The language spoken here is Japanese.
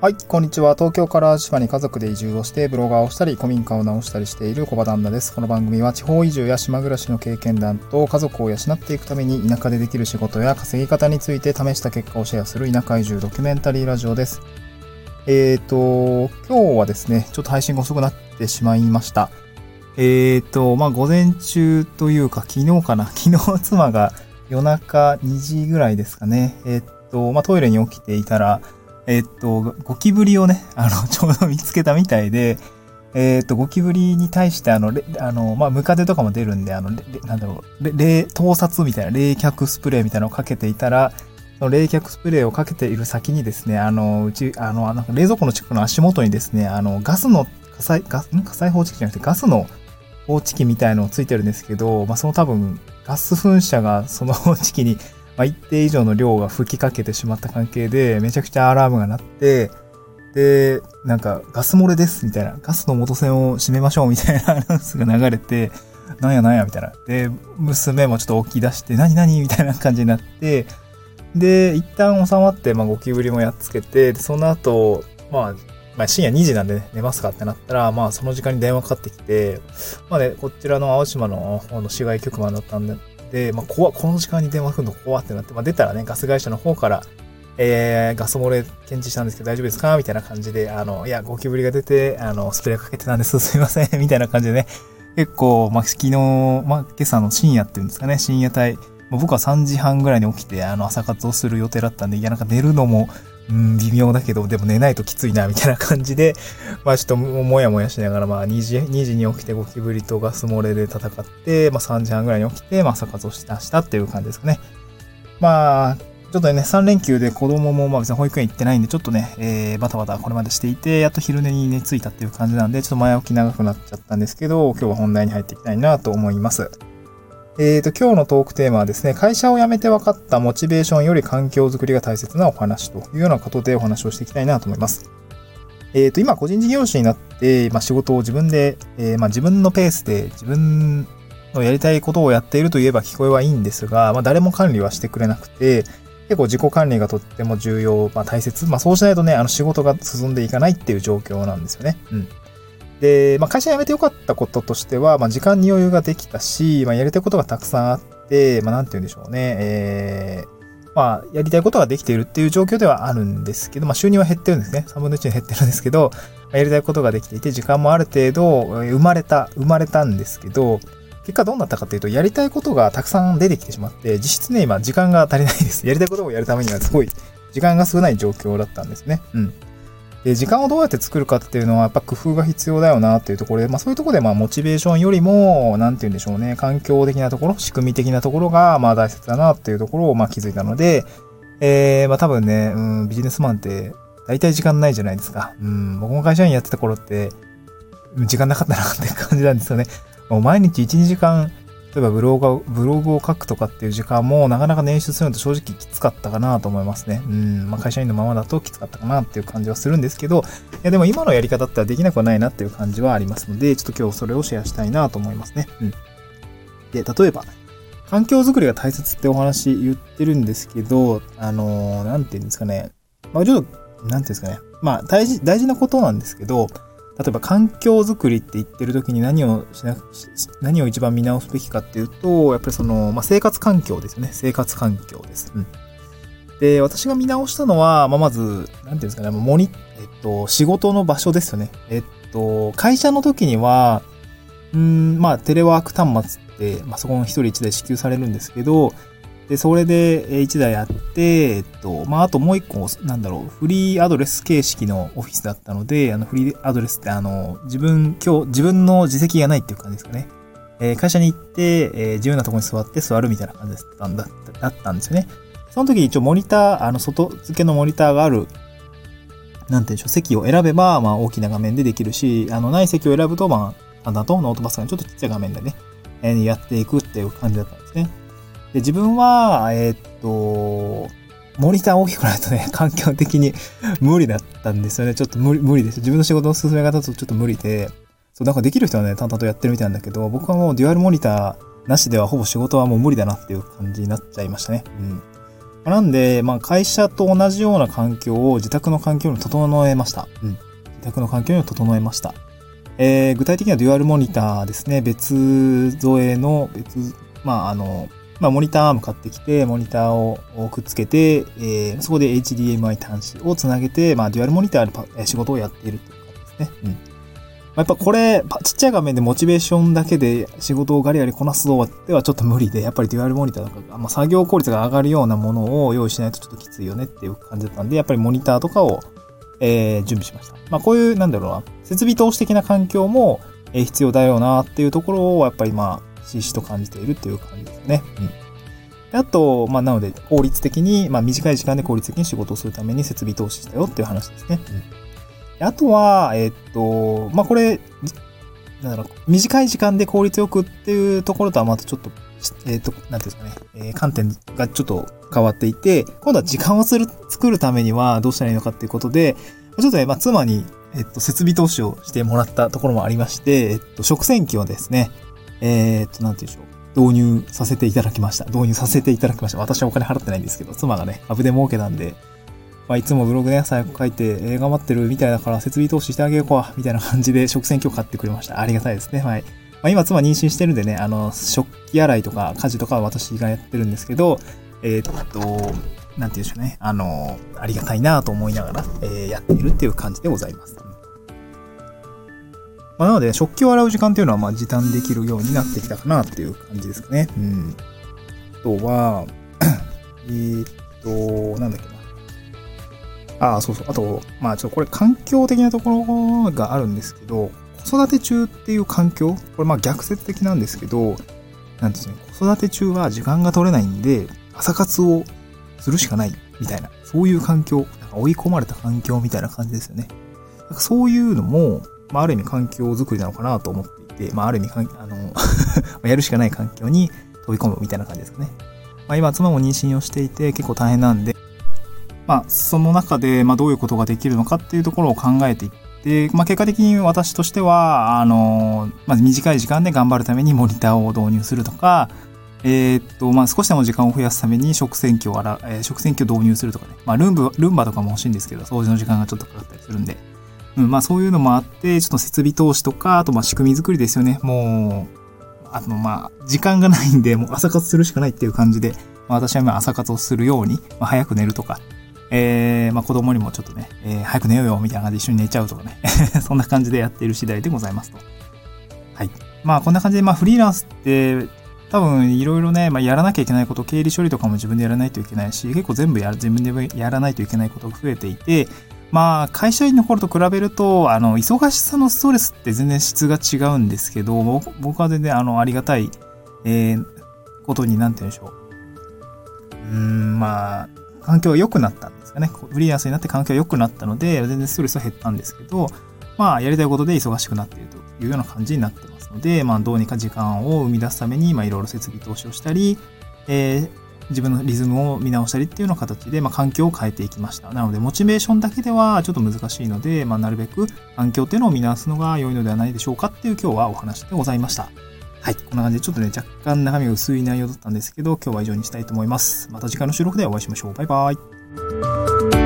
はい、こんにちは。東京から島に家族で移住をして、ブロガーをしたり、古民家を直したりしている小場旦那です。この番組は地方移住や島暮らしの経験談と家族を養っていくために田舎でできる仕事や稼ぎ方について試した結果をシェアする田舎移住ドキュメンタリーラジオです。えーと、今日はですね、ちょっと配信が遅くなってしまいました。えーと、まあ、午前中というか、昨日かな。昨日妻が夜中2時ぐらいですかね。えーっと、まあ、トイレに起きていたら、えっと、ゴキブリをね、あの、ちょうど見つけたみたいで、えっと、ゴキブリに対して、あの、れあの、まあ、ムカデとかも出るんで、あの、なんだろう、冷、盗撮みたいな、冷却スプレーみたいなのをかけていたら、その冷却スプレーをかけている先にですね、あの、うち、あの、なんか冷蔵庫の近くの足元にですね、あの、ガスの、火災、ガス、火災報知器じゃなくて、ガスの報知器みたいのをついてるんですけど、まあ、その多分、ガス噴射がその 報知器にまあ、一定以上の量が吹きかけてしまった関係で、めちゃくちゃアラームが鳴って、で、なんか、ガス漏れです、みたいな。ガスの元栓を閉めましょう、みたいなアナウンスが流れて、なんやなんや、みたいな。で、娘もちょっと起き出して、何何みたいな感じになって、で、一旦収まって、まあ、ゴキブリもやっつけて、その後、まあ、まあ、深夜2時なんで、ね、寝ますかってなったら、まあ、その時間に電話かかってきて、まあね、こちらの青島の方の市外局番だったん、で、まあ、怖この時間に電話来るの怖ってなって、まあ、出たらね、ガス会社の方から、えー、ガス漏れ検知したんですけど大丈夫ですかみたいな感じで、あの、いや、ゴキブリが出て、あの、スプレーかけてたんです。すいません。みたいな感じでね、結構、まあ、昨日、まあ、今朝の深夜っていうんですかね、深夜帯、僕は3時半ぐらいに起きて、あの、朝活をする予定だったんで、いや、なんか寝るのも、うん、微妙だけど、でも寝ないときついな、みたいな感じで、まあちょっともやもやしながら、まあ2時、2時に起きてゴキブリとガス漏れで戦って、まあ3時半ぐらいに起きて、まあ朝活をしたしたっていう感じですかね。まあ、ちょっとね、3連休で子供もまあ別に保育園行ってないんで、ちょっとね、えー、バタバタこれまでしていて、やっと昼寝にね、着いたっていう感じなんで、ちょっと前置き長くなっちゃったんですけど、今日は本題に入っていきたいなと思います。えーと、今日のトークテーマはですね、会社を辞めて分かったモチベーションより環境づくりが大切なお話というようなことでお話をしていきたいなと思います。えーと、今個人事業主になって、まあ、仕事を自分で、えーまあ、自分のペースで自分のやりたいことをやっているといえば聞こえはいいんですが、まあ、誰も管理はしてくれなくて、結構自己管理がとっても重要、まあ、大切。まあ、そうしないとね、あの仕事が進んでいかないっていう状況なんですよね。うん。で、まあ、会社辞めてよかったこととしては、まあ、時間に余裕ができたし、まあ、やりたいことがたくさんあって、まあ、なんて言うんでしょうね。えー、まあ、やりたいことができているっていう状況ではあるんですけど、まあ、収入は減ってるんですね。3分の1に減ってるんですけど、まあやりたいことができていて、時間もある程度、生まれた、生まれたんですけど、結果どうなったかっていうと、やりたいことがたくさん出てきてしまって、実質ね、今、時間が足りないです。やりたいことをやるためにはすごい、時間が少ない状況だったんですね。うん。で、時間をどうやって作るかっていうのは、やっぱ工夫が必要だよなっていうところで、まあそういうところで、まあモチベーションよりも、なんて言うんでしょうね、環境的なところ、仕組み的なところが、まあ大切だなっていうところを、まあ気づいたので、えー、まあ多分ね、うん、ビジネスマンって、大体時間ないじゃないですか。うん、僕も会社員やってた頃って、時間なかったなって感じなんですよね。もう毎日1、2時間、例えばブログをブログを書くとかっていう時間もなかなか捻出するのと正直きつかったかなと思いますね。うん、まあ会社員のままだときつかったかなっていう感じはするんですけど、いやでも今のやり方ってはできなくはないなっていう感じはありますので、ちょっと今日それをシェアしたいなと思いますね。うん。で、例えば、環境づくりが大切ってお話言ってるんですけど、あのーなんて言うんですかね。まあちょっと、なんていうんですかね。まあ大事、大事なことなんですけど、例えば環境づくりって言ってる時に何をしな、し何を一番見直すべきかっていうと、やっぱりその、まあ生活環境ですよね。生活環境です。うん。で、私が見直したのは、まあまず、なんていうんですかね、モニ、えっと、仕事の場所ですよね。えっと、会社の時には、うん、まあ、テレワーク端末って、まあ、そこの一人一台支給されるんですけど、で、それでえー一台あって、えっと、まあ、あともう一個、なんだろう、フリーアドレス形式のオフィスだったので、あの、フリーアドレスって、あの、自分、今日、自分の自責がないっていう感じですかね。えー会社に行って、えー自由なところに座って座るみたいな感じだったんだだったんですよね。その時に一応モニター、あの、外付けのモニターがある、なんていうんでしょう、席を選べば、まあ、大きな画面でできるし、あの、ない席を選ぶと、まあ、だとノートパソコンちょっとちっちゃい画面でね、えーやっていくっていう感じだったんですね。で、自分は、えーっと、モニター大きくないとね、環境的に無理だったんですよね。ちょっと無理、無理です。自分の仕事の進め方とちょっと無理で、そう、なんかできる人はね、淡々とやってるみたいなんだけど、僕はもうデュアルモニターなしではほぼ仕事はもう無理だなっていう感じになっちゃいましたね。うん。なんで、まあ、会社と同じような環境を自宅の環境に整えました。うん。自宅の環境に整えました。えー、具体的にはデュアルモニターですね。別添えの、別、まあ、あの、まあ、モニターアーム買ってきて、モニターをくっつけて、えー、そこで HDMI 端子をつなげて、まあ、デュアルモニターで仕事をやっているという感じですね。うん。まあ、やっぱこれ、ちっちゃい画面でモチベーションだけで仕事をガリガリこなすぞではちょっと無理で、やっぱりデュアルモニターとか、まあ、作業効率が上がるようなものを用意しないとちょっときついよねっていう感じだったんで、やっぱりモニターとかを、えー、準備しました。まあ、こういう、なんだろうな、設備投資的な環境も、必要だよなっていうところを、やっぱりまあ、ししと感じているっていう感じですね。うん。あと、まあ、なので、効率的に、まあ、短い時間で効率的に仕事をするために設備投資したよっていう話ですね。うん、あとは、えー、っと、まあ、これ、なんだろう、短い時間で効率よくっていうところとはまたちょっと、えー、っと、なんていうんですかね、えー、観点がちょっと変わっていて、今度は時間をする、作るためにはどうしたらいいのかっていうことで、ちょっとね、まあ、妻に、えっと、設備投資をしてもらったところもありまして、えっと、食洗機をですね、えー、っと、なんていうんでしょう。導入させていただきました。導入させていただきました。私はお金払ってないんですけど、妻がね、株で儲けたんで、まあ、いつもブログね、最後書いて、えー、頑張ってるみたいだから設備投資してあげようか、みたいな感じで食洗機を買ってくれました。ありがたいですね。はい。まあ、今、妻妊娠してるんでね、あの、食器洗いとか家事とかは私がやってるんですけど、えー、っと、なんて言うんでしょうね。あの、ありがたいなと思いながら、えー、やっているっていう感じでございます。まあ、なので、食器を洗う時間っていうのは、まあ、時短できるようになってきたかなっていう感じですかね。うん。あとは、えー、っと、なんだっけな。ああ、そうそう。あと、まあ、ちょっとこれ環境的なところがあるんですけど、子育て中っていう環境、これまあ逆説的なんですけど、なんですね、子育て中は時間が取れないんで、朝活をするしかないみたいな、そういう環境、なんか追い込まれた環境みたいな感じですよね。そういうのも、まあ、ある意味環境づくりなのかなと思っていて、まあ、ある意味、あの やるしかない環境に飛び込むみたいな感じですかね。まあ、今、妻も妊娠をしていて結構大変なんで、まあ、その中で、まあ、どういうことができるのかっていうところを考えていって、まあ、結果的に私としては、あの、まず短い時間で頑張るためにモニターを導入するとか、えー、っと、まあ、少しでも時間を増やすために食洗機を洗、えー、食洗機を導入するとかね。まあ、ルンバ、ルンバとかも欲しいんですけど、掃除の時間がちょっとかかったりするんで、うん、まあそういうのもあって、ちょっと設備投資とか、あとまあ仕組み作りですよね。もう、あのまあ、時間がないんで、もう朝活するしかないっていう感じで、まあ、私は今朝活をするように、まあ、早く寝るとか、えー、まあ子供にもちょっとね、えー、早く寝ようよみたいな感じで一緒に寝ちゃうとかね、そんな感じでやっている次第でございますと。はい。まあこんな感じで、まあフリーランスって多分いろいろね、まあ、やらなきゃいけないこと、経理処理とかも自分でやらないといけないし、結構全部や、自分でやらないといけないことが増えていて、まあ、会社員の頃と比べると、あの、忙しさのストレスって全然質が違うんですけど、僕は全然、あの、ありがたい、えー、ことになんて言うんでしょう。うん、まあ、環境が良くなったんですかね。フリーランスになって環境が良くなったので、全然ストレスは減ったんですけど、まあ、やりたいことで忙しくなっているというような感じになってますので、まあ、どうにか時間を生み出すために、まあ、いろいろ設備投資をしたり、えー、自分のリズムを見直したりっていうような形で、まあ、環境を変えていきました。なので、モチベーションだけではちょっと難しいので、まあ、なるべく環境っていうのを見直すのが良いのではないでしょうかっていう今日はお話でございました。はい。こんな感じでちょっとね、若干中身が薄い内容だったんですけど、今日は以上にしたいと思います。また次回の収録でお会いしましょう。バイバイ。